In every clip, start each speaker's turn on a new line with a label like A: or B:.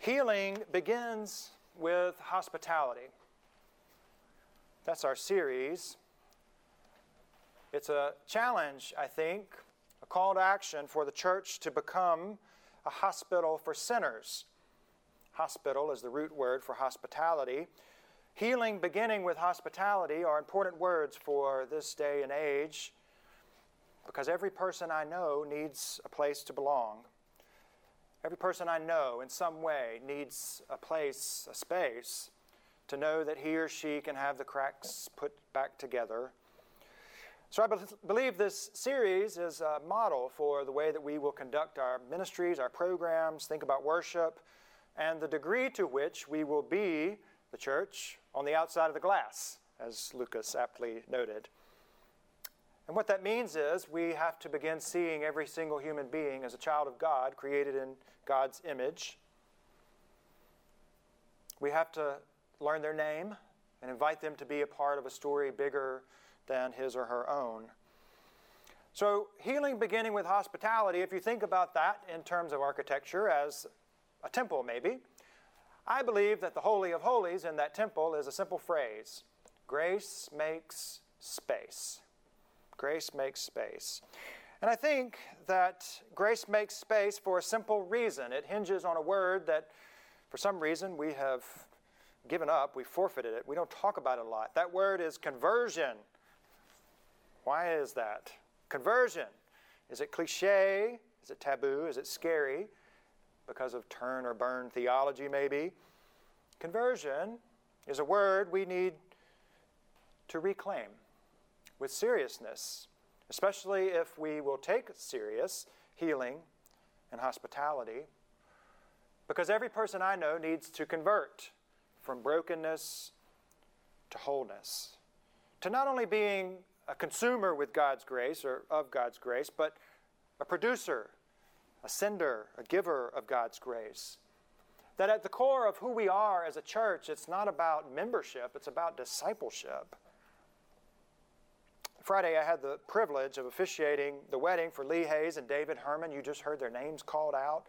A: Healing begins with hospitality. That's our series. It's a challenge, I think, a call to action for the church to become a hospital for sinners. Hospital is the root word for hospitality. Healing beginning with hospitality are important words for this day and age because every person I know needs a place to belong. Every person I know in some way needs a place, a space, to know that he or she can have the cracks put back together. So I be- believe this series is a model for the way that we will conduct our ministries, our programs, think about worship, and the degree to which we will be the church on the outside of the glass, as Lucas aptly noted. And what that means is we have to begin seeing every single human being as a child of God, created in God's image. We have to learn their name and invite them to be a part of a story bigger than his or her own. So, healing beginning with hospitality, if you think about that in terms of architecture as a temple, maybe, I believe that the Holy of Holies in that temple is a simple phrase grace makes space. Grace makes space. And I think that grace makes space for a simple reason. It hinges on a word that, for some reason, we have given up, we forfeited it. We don't talk about it a lot. That word is conversion. Why is that? Conversion. Is it cliche? Is it taboo? Is it scary? Because of turn or burn theology, maybe? Conversion is a word we need to reclaim with seriousness, especially if we will take serious healing and hospitality. Because every person I know needs to convert from brokenness to wholeness, to not only being a consumer with God's grace or of God's grace, but a producer, a sender, a giver of God's grace. That at the core of who we are as a church, it's not about membership, it's about discipleship. Friday, I had the privilege of officiating the wedding for Lee Hayes and David Herman. You just heard their names called out.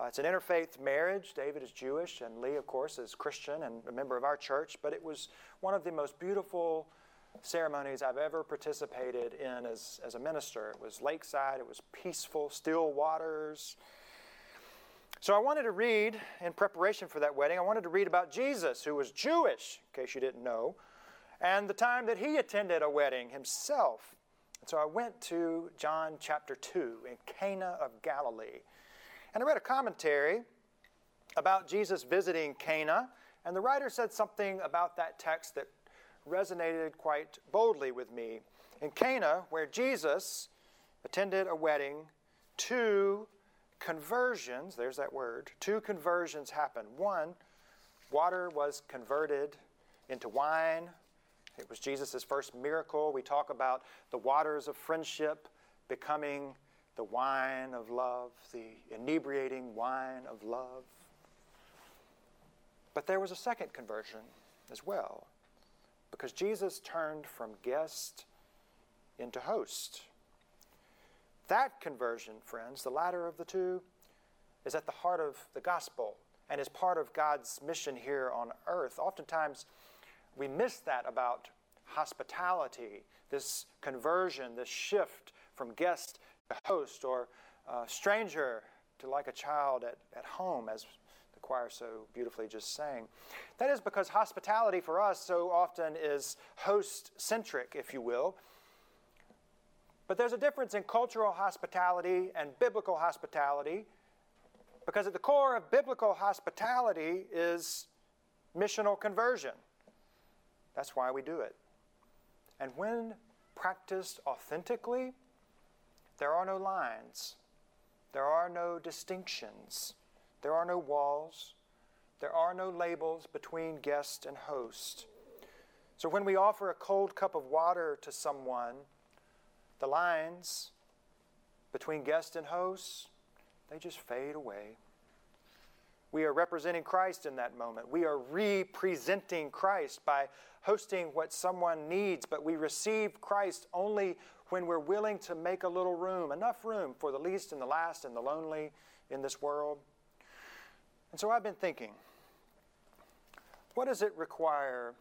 A: Uh, it's an interfaith marriage. David is Jewish, and Lee, of course, is Christian and a member of our church. But it was one of the most beautiful ceremonies I've ever participated in as, as a minister. It was lakeside, it was peaceful, still waters. So I wanted to read, in preparation for that wedding, I wanted to read about Jesus, who was Jewish, in case you didn't know and the time that he attended a wedding himself. And so I went to John chapter 2 in Cana of Galilee. And I read a commentary about Jesus visiting Cana, and the writer said something about that text that resonated quite boldly with me. In Cana, where Jesus attended a wedding, two conversions, there's that word, two conversions happened. One, water was converted into wine it was Jesus' first miracle. We talk about the waters of friendship becoming the wine of love, the inebriating wine of love. But there was a second conversion as well, because Jesus turned from guest into host. That conversion, friends, the latter of the two, is at the heart of the gospel and is part of God's mission here on earth. Oftentimes, we miss that about hospitality, this conversion, this shift from guest to host or uh, stranger to like a child at, at home, as the choir so beautifully just sang. That is because hospitality for us so often is host centric, if you will. But there's a difference in cultural hospitality and biblical hospitality because at the core of biblical hospitality is missional conversion. That's why we do it. And when practiced authentically, there are no lines, there are no distinctions, there are no walls, there are no labels between guest and host. So when we offer a cold cup of water to someone, the lines between guest and host, they just fade away. We are representing Christ in that moment. We are representing Christ by hosting what someone needs, but we receive Christ only when we're willing to make a little room, enough room for the least and the last and the lonely in this world. And so I've been thinking what does it require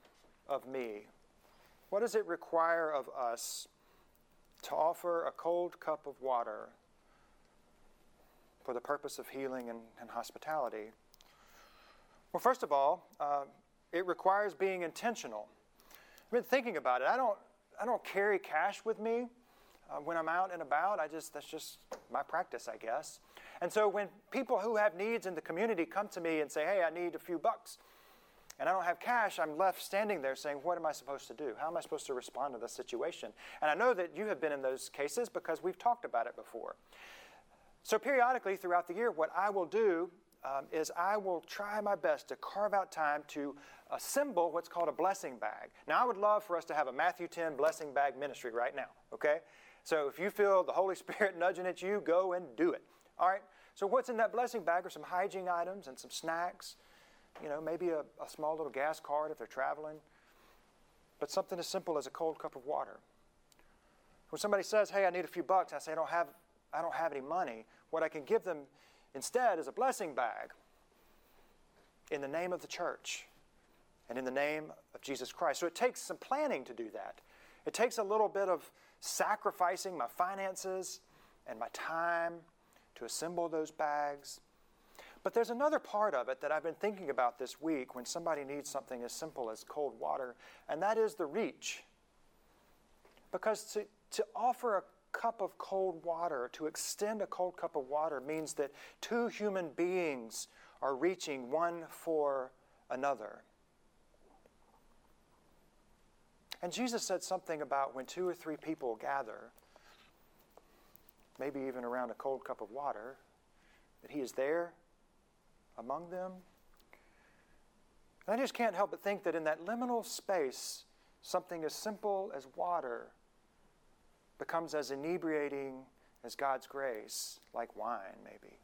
A: of me? What does it require of us to offer a cold cup of water for the purpose of healing and, and hospitality? Well, first of all, uh, it requires being intentional. I've been thinking about it. I don't, I don't carry cash with me uh, when I'm out and about. I just that's just my practice, I guess. And so when people who have needs in the community come to me and say, "Hey, I need a few bucks," and I don't have cash, I'm left standing there saying, What am I supposed to do? How am I supposed to respond to this situation? And I know that you have been in those cases because we've talked about it before. So, periodically throughout the year, what I will do um, is I will try my best to carve out time to assemble what's called a blessing bag. Now, I would love for us to have a Matthew 10 blessing bag ministry right now, okay? So, if you feel the Holy Spirit nudging at you, go and do it. All right? So, what's in that blessing bag are some hygiene items and some snacks you know, maybe a, a small little gas card if they're traveling, but something as simple as a cold cup of water. When somebody says, "Hey, I need a few bucks," I say, "I don't have, I don't have any money." What I can give them instead is a blessing bag in the name of the church and in the name of Jesus Christ. So it takes some planning to do that. It takes a little bit of sacrificing my finances and my time to assemble those bags. But there's another part of it that I've been thinking about this week when somebody needs something as simple as cold water, and that is the reach. Because to, to offer a cup of cold water, to extend a cold cup of water, means that two human beings are reaching one for another. And Jesus said something about when two or three people gather, maybe even around a cold cup of water, that He is there among them. And I just can't help but think that in that liminal space, something as simple as water becomes as inebriating as God's grace, like wine, maybe.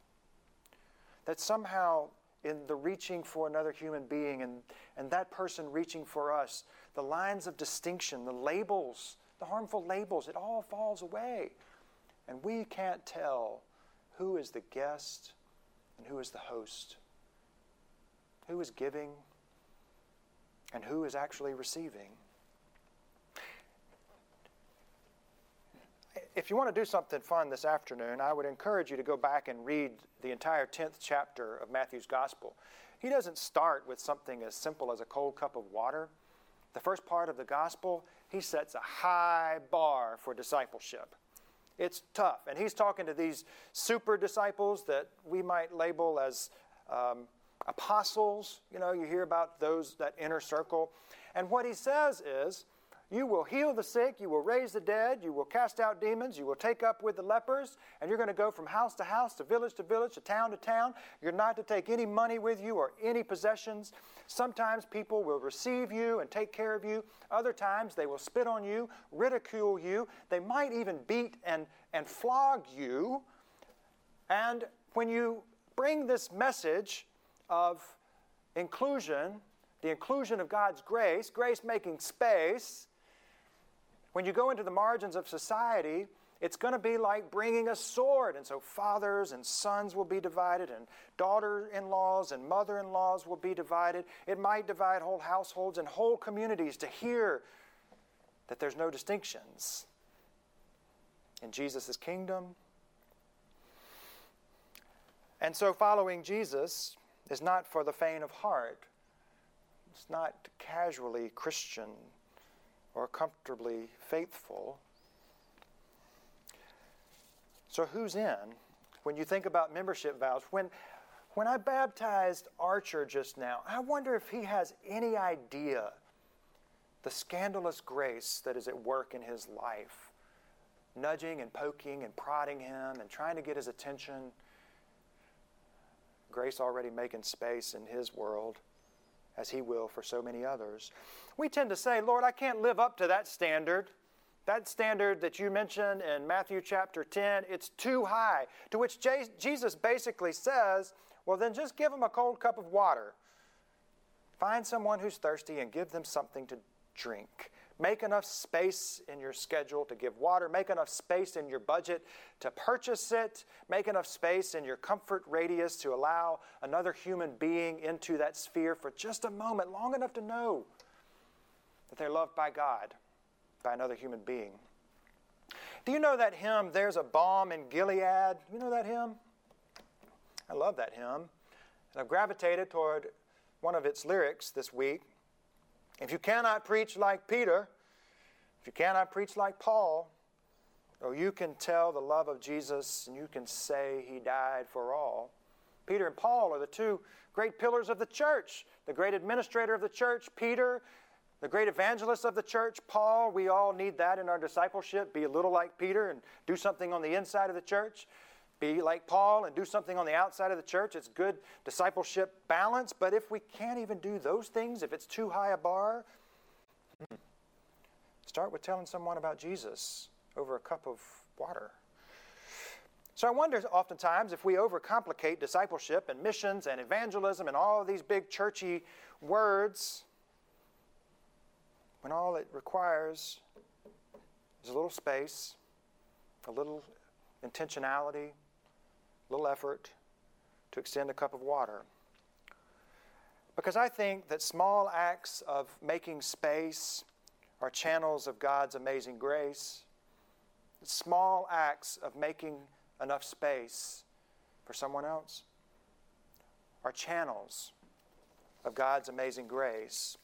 A: That somehow, in the reaching for another human being and, and that person reaching for us, the lines of distinction, the labels, the harmful labels, it all falls away. And we can't tell who is the guest and who is the host who is giving and who is actually receiving. If you want to do something fun this afternoon, I would encourage you to go back and read the entire 10th chapter of Matthew's Gospel. He doesn't start with something as simple as a cold cup of water. The first part of the Gospel, he sets a high bar for discipleship. It's tough. And he's talking to these super disciples that we might label as um, apostles, you know, you hear about those, that inner circle. And what he says is, you will heal the sick, you will raise the dead, you will cast out demons, you will take up with the lepers, and you're going to go from house to house, to village to village, to town to town. You're not to take any money with you or any possessions. Sometimes people will receive you and take care of you. Other times they will spit on you, ridicule you. They might even beat and, and flog you. And when you bring this message of inclusion, the inclusion of God's grace, grace making space, when you go into the margins of society, it's going to be like bringing a sword. And so fathers and sons will be divided, and daughter in laws and mother in laws will be divided. It might divide whole households and whole communities to hear that there's no distinctions in Jesus' kingdom. And so, following Jesus is not for the faint of heart. It's not casually Christian or comfortably faithful. So, who's in? When you think about membership vows, when, when I baptized Archer just now, I wonder if he has any idea the scandalous grace that is at work in his life, nudging and poking and prodding him and trying to get his attention grace already making space in His world as He will for so many others. We tend to say, Lord, I can't live up to that standard. That standard that you mentioned in Matthew chapter 10, it's too high. To which Jesus basically says, well, then just give them a cold cup of water. Find someone who's thirsty and give them something to drink. Make enough space in your schedule to give water. Make enough space in your budget to purchase it. Make enough space in your comfort radius to allow another human being into that sphere for just a moment, long enough to know that they're loved by God, by another human being. Do you know that hymn, There's a Balm in Gilead? You know that hymn? I love that hymn. And I've gravitated toward one of its lyrics this week. If you cannot preach like Peter, if you cannot preach like Paul, or you can tell the love of Jesus and you can say he died for all. Peter and Paul are the two great pillars of the church. The great administrator of the church, Peter, the great evangelist of the church, Paul. We all need that in our discipleship. Be a little like Peter and do something on the inside of the church be like Paul and do something on the outside of the church. It's good discipleship balance. But if we can't even do those things, if it's too high a bar, hmm, start with telling someone about Jesus over a cup of water. So I wonder oftentimes if we overcomplicate discipleship and missions and evangelism and all these big churchy words when all it requires is a little space, a little intentionality, little effort to extend a cup of water. Because I think that small acts of making space are channels of God's amazing grace. Small acts of making enough space for someone else are channels of God's amazing grace.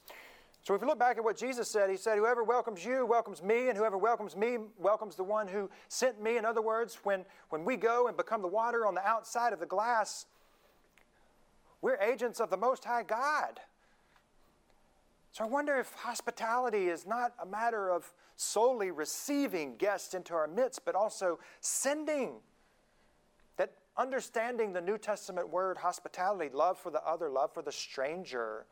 A: So if you look back at what Jesus said, he said, Whoever welcomes you welcomes me, and whoever welcomes me welcomes the one who sent me. In other words, when, when we go and become the water on the outside of the glass, we're agents of the Most High God. So I wonder if hospitality is not a matter of solely receiving guests into our midst, but also sending. That understanding the New Testament word hospitality, love for the other, love for the stranger,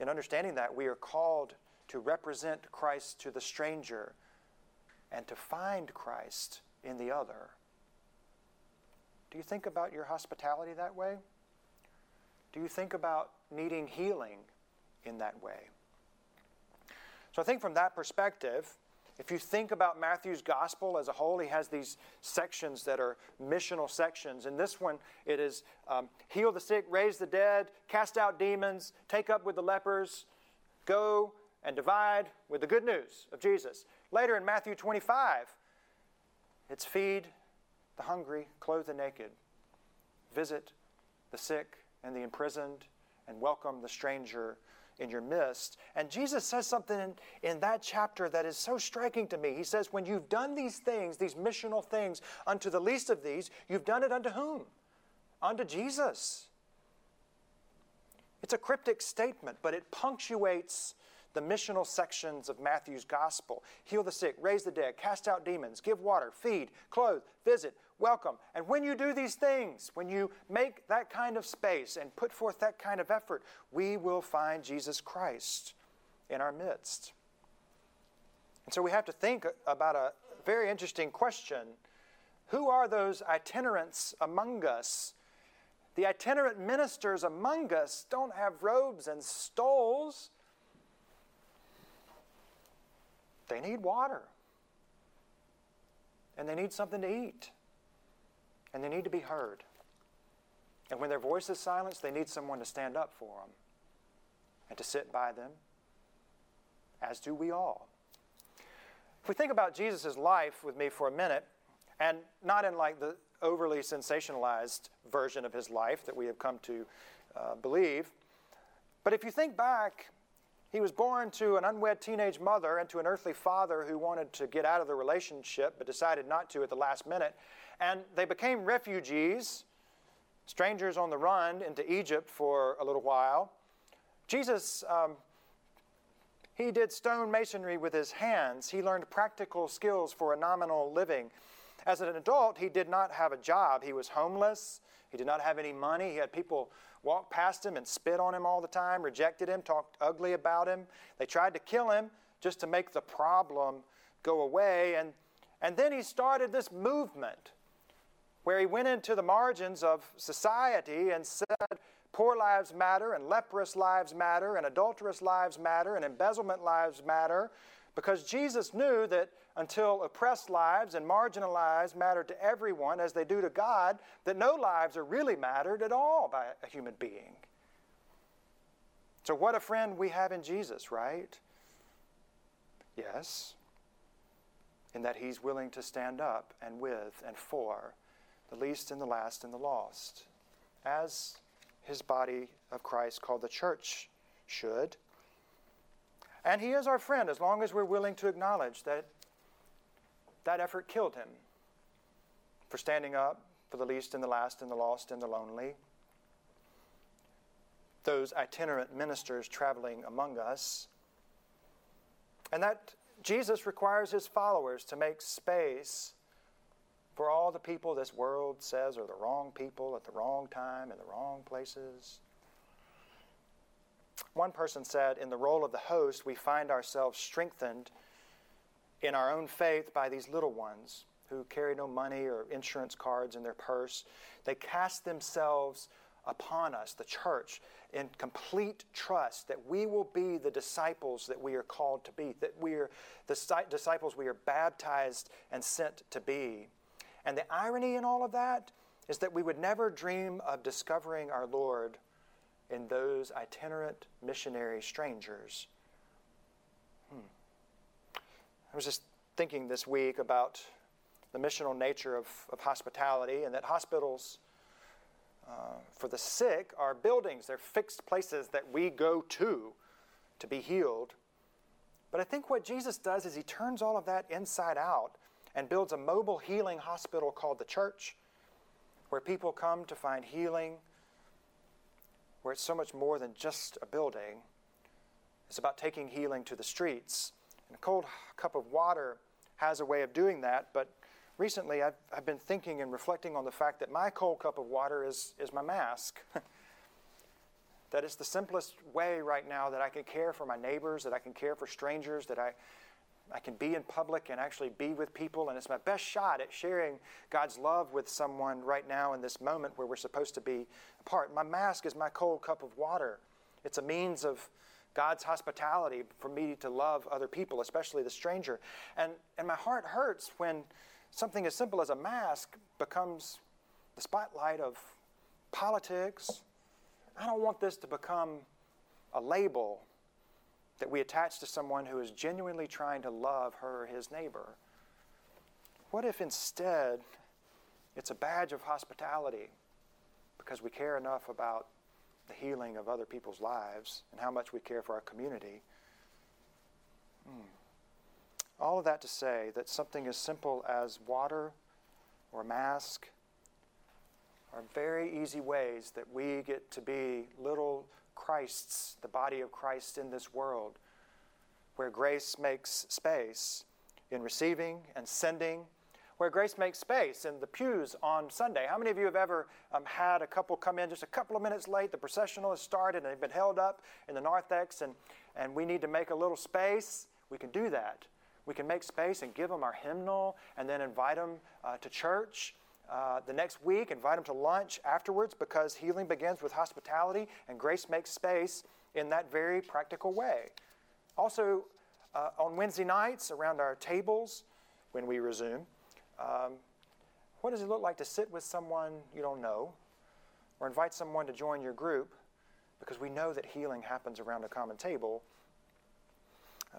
A: in understanding that, we are called to represent Christ to the stranger and to find Christ in the other. Do you think about your hospitality that way? Do you think about needing healing in that way? So I think from that perspective, if you think about Matthew's gospel as a whole, he has these sections that are missional sections. In this one, it is um, heal the sick, raise the dead, cast out demons, take up with the lepers, go and divide with the good news of Jesus. Later in Matthew 25, it's feed the hungry, clothe the naked, visit the sick and the imprisoned, and welcome the stranger in your midst. And Jesus says something in, in, that chapter that is so striking to me. He says, When you've done these things, these missional things, unto the least of these, you've done it unto whom? Unto Jesus. It's a cryptic statement, but it punctuates the missional sections of Matthew's gospel heal the sick, raise the dead, cast out demons, give water, feed, clothe, visit, welcome. And when you do these things, when you make that kind of space and put forth that kind of effort, we will find Jesus Christ in our midst. And so we have to think about a very interesting question Who are those itinerants among us? The itinerant ministers among us don't have robes and stoles. They need water. And they need something to eat and they need to be heard. And when their voice is silenced, they need someone to stand up for them and to sit by them, as do we all. If we think about Jesus' life with me for a minute, and not in like the overly sensationalized version of his life that we have come to uh, believe, but if you think back, he was born to an unwed teenage mother and to an earthly father who wanted to get out of the relationship but decided not to at the last minute. And they became refugees, strangers on the run into Egypt for a little while. Jesus, um, he did stone masonry with his hands. He learned practical skills for a nominal living. As an adult, he did not have a job. He was homeless. He did not have any money. He had people walk past him and spit on him all the time, rejected him, talked ugly about him. They tried to kill him just to make the problem go away. And, and then he started this movement where he went into the margins of society and said, poor lives matter, and leprous lives matter, and adulterous lives matter, and embezzlement lives matter, because Jesus knew that until oppressed lives and marginalized mattered to everyone as they do to God, that no lives are really mattered at all by a human being. So, what a friend we have in Jesus, right? Yes, in that he's willing to stand up and with and for the least and the last and the lost, as his body of Christ called the church should. And he is our friend as long as we're willing to acknowledge that that effort killed him for standing up for the least and the last and the lost and the lonely. Those itinerant ministers traveling among us. And that Jesus requires his followers to make space for all the people this world says are the wrong people at the wrong time in the wrong places. One person said, In the role of the host, we find ourselves strengthened in our own faith by these little ones who carry no money or insurance cards in their purse. They cast themselves upon us, the church, in complete trust that we will be the disciples that we are called to be, that we are the disciples we are baptized and sent to be. And the irony in all of that is that we would never dream of discovering our Lord in those itinerant missionary strangers. Hmm. I was just thinking this week about the missional nature of, of hospitality and that hospitals uh, for the sick are buildings, they're fixed places that we go to to be healed. But I think what Jesus does is he turns all of that inside out and builds a mobile healing hospital called the church where people come to find healing, where it's so much more than just a building. It's about taking healing to the streets. And a cold cup of water has a way of doing that, but recently I've, I've been thinking and reflecting on the fact that my cold cup of water is, is my mask. that it's the simplest way right now that I can care for my neighbors, that I can care for strangers, that I, I can be in public and actually be with people, and it's my best shot at sharing God's love with someone right now in this moment where we're supposed to be apart. My mask is my cold cup of water. It's a means of God's hospitality for me to love other people, especially the stranger. And, and my heart hurts when something as simple as a mask becomes the spotlight of politics. I don't want this to become a label that we attach to someone who is genuinely trying to love her or his neighbor? What if instead it's a badge of hospitality because we care enough about the healing of other people's lives and how much we care for our community? Hmm. All of that to say that something as simple as water or mask are very easy ways that we get to be little Christ's, the body of Christ in this world, where grace makes space in receiving and sending, where grace makes space in the pews on Sunday. How many of you have ever um, had a couple come in just a couple of minutes late? The processional has started and they've been held up in the narthex, and, and we need to make a little space. We can do that. We can make space and give them our hymnal and then invite them uh, to church uh, the next week, invite them to lunch afterwards because healing begins with hospitality and grace makes space in that very practical way. Also, uh, on Wednesday nights around our tables when we resume, um, what does it look like to sit with someone you don't know or invite someone to join your group because we know that healing happens around a common table?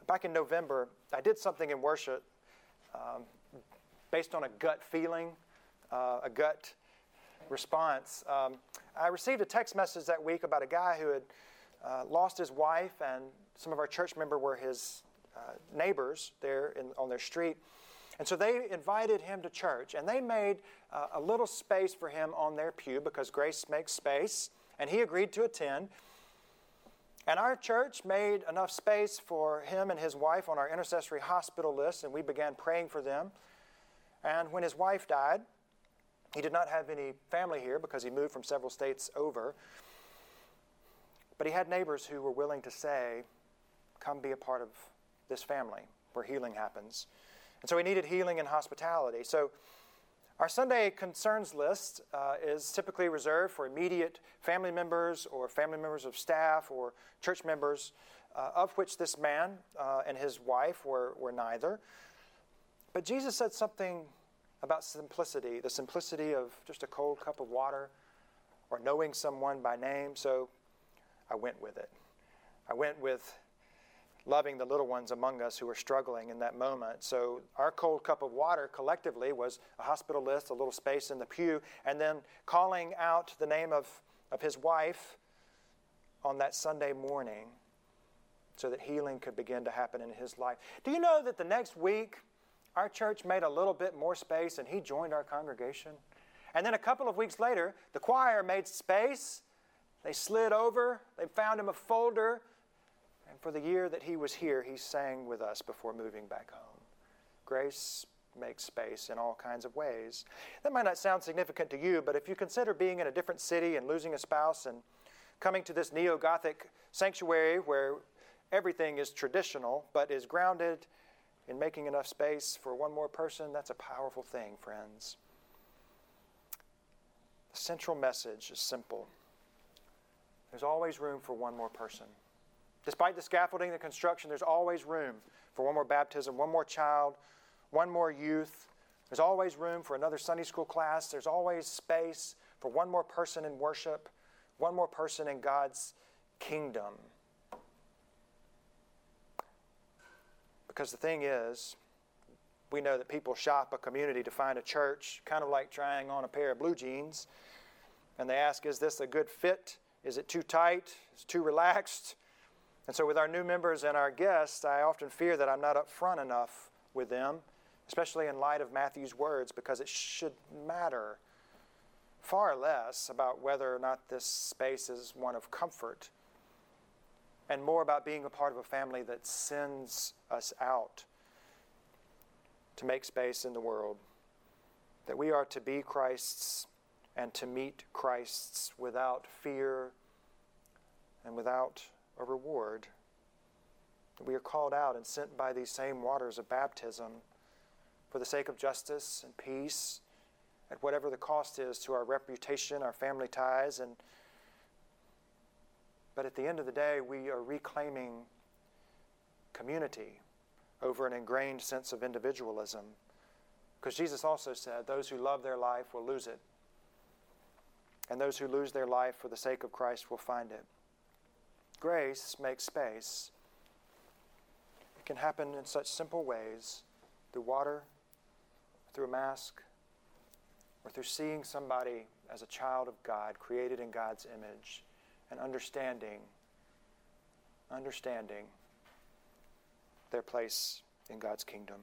A: Back in November, I did something in worship um, based on a gut feeling uh, a gut response. Um, I received a text message that week about a guy who had uh, lost his wife, and some of our church members were his uh, neighbors there in, on their street. And so they invited him to church, and they made uh, a little space for him on their pew because grace makes space, and he agreed to attend. And our church made enough space for him and his wife on our intercessory hospital list, and we began praying for them. And when his wife died, he did not have any family here because he moved from several states over. But he had neighbors who were willing to say, Come be a part of this family where healing happens. And so he needed healing and hospitality. So Our Sunday concerns list uh, is typically reserved for immediate family members or family members of staff or church members, uh, of which this man uh, and his wife were, were neither. But Jesus said something about simplicity the simplicity of just a cold cup of water or knowing someone by name. So I went with it. I went with loving the little ones among us who were struggling in that moment. So, our cold cup of water collectively was a hospital list, a little space in the pew, and then calling out the name of, of his wife on that Sunday morning so that healing could begin to happen in his life. Do you know that the next week our church made a little bit more space and he joined our congregation? And then a couple of weeks later, the choir made space. They slid over, they found him a folder and for the year that he was here, he sang with us before moving back home. Grace makes space in all kinds of ways. That might not sound significant to you, but if you consider being in a different city and losing a spouse and coming to this neo Gothic sanctuary where everything is traditional but is grounded in making enough space for one more person, that's a powerful thing, friends. The central message is simple there's always room for one more person. Despite the scaffolding, the construction, there's always room for one more baptism, one more child, one more youth. There's always room for another Sunday school class. There's always space for one more person in worship, one more person in God's kingdom. Because the thing is, we know that people shop a community to find a church, kind of like trying on a pair of blue jeans. And they ask, is this a good fit? Is it too tight? Is it too relaxed? And so, with our new members and our guests, I often fear that I'm not upfront enough with them, especially in light of Matthew's words, because it should matter far less about whether or not this space is one of comfort and more about being a part of a family that sends us out to make space in the world. That we are to be Christ's and to meet Christ's without fear and without a reward. That We are called out and sent by these same waters of baptism for the sake of justice and peace, at whatever the cost is to our reputation, our family ties, and but at the end of the day, we are reclaiming community over an ingrained sense of individualism. Because Jesus also said, Those who love their life will lose it, and those who lose their life for the sake of Christ will find it. Grace makes space. It can happen in such simple ways through water, through a mask, or through seeing somebody as a child of God, created in God's image, and understanding, understanding their place in God's kingdom.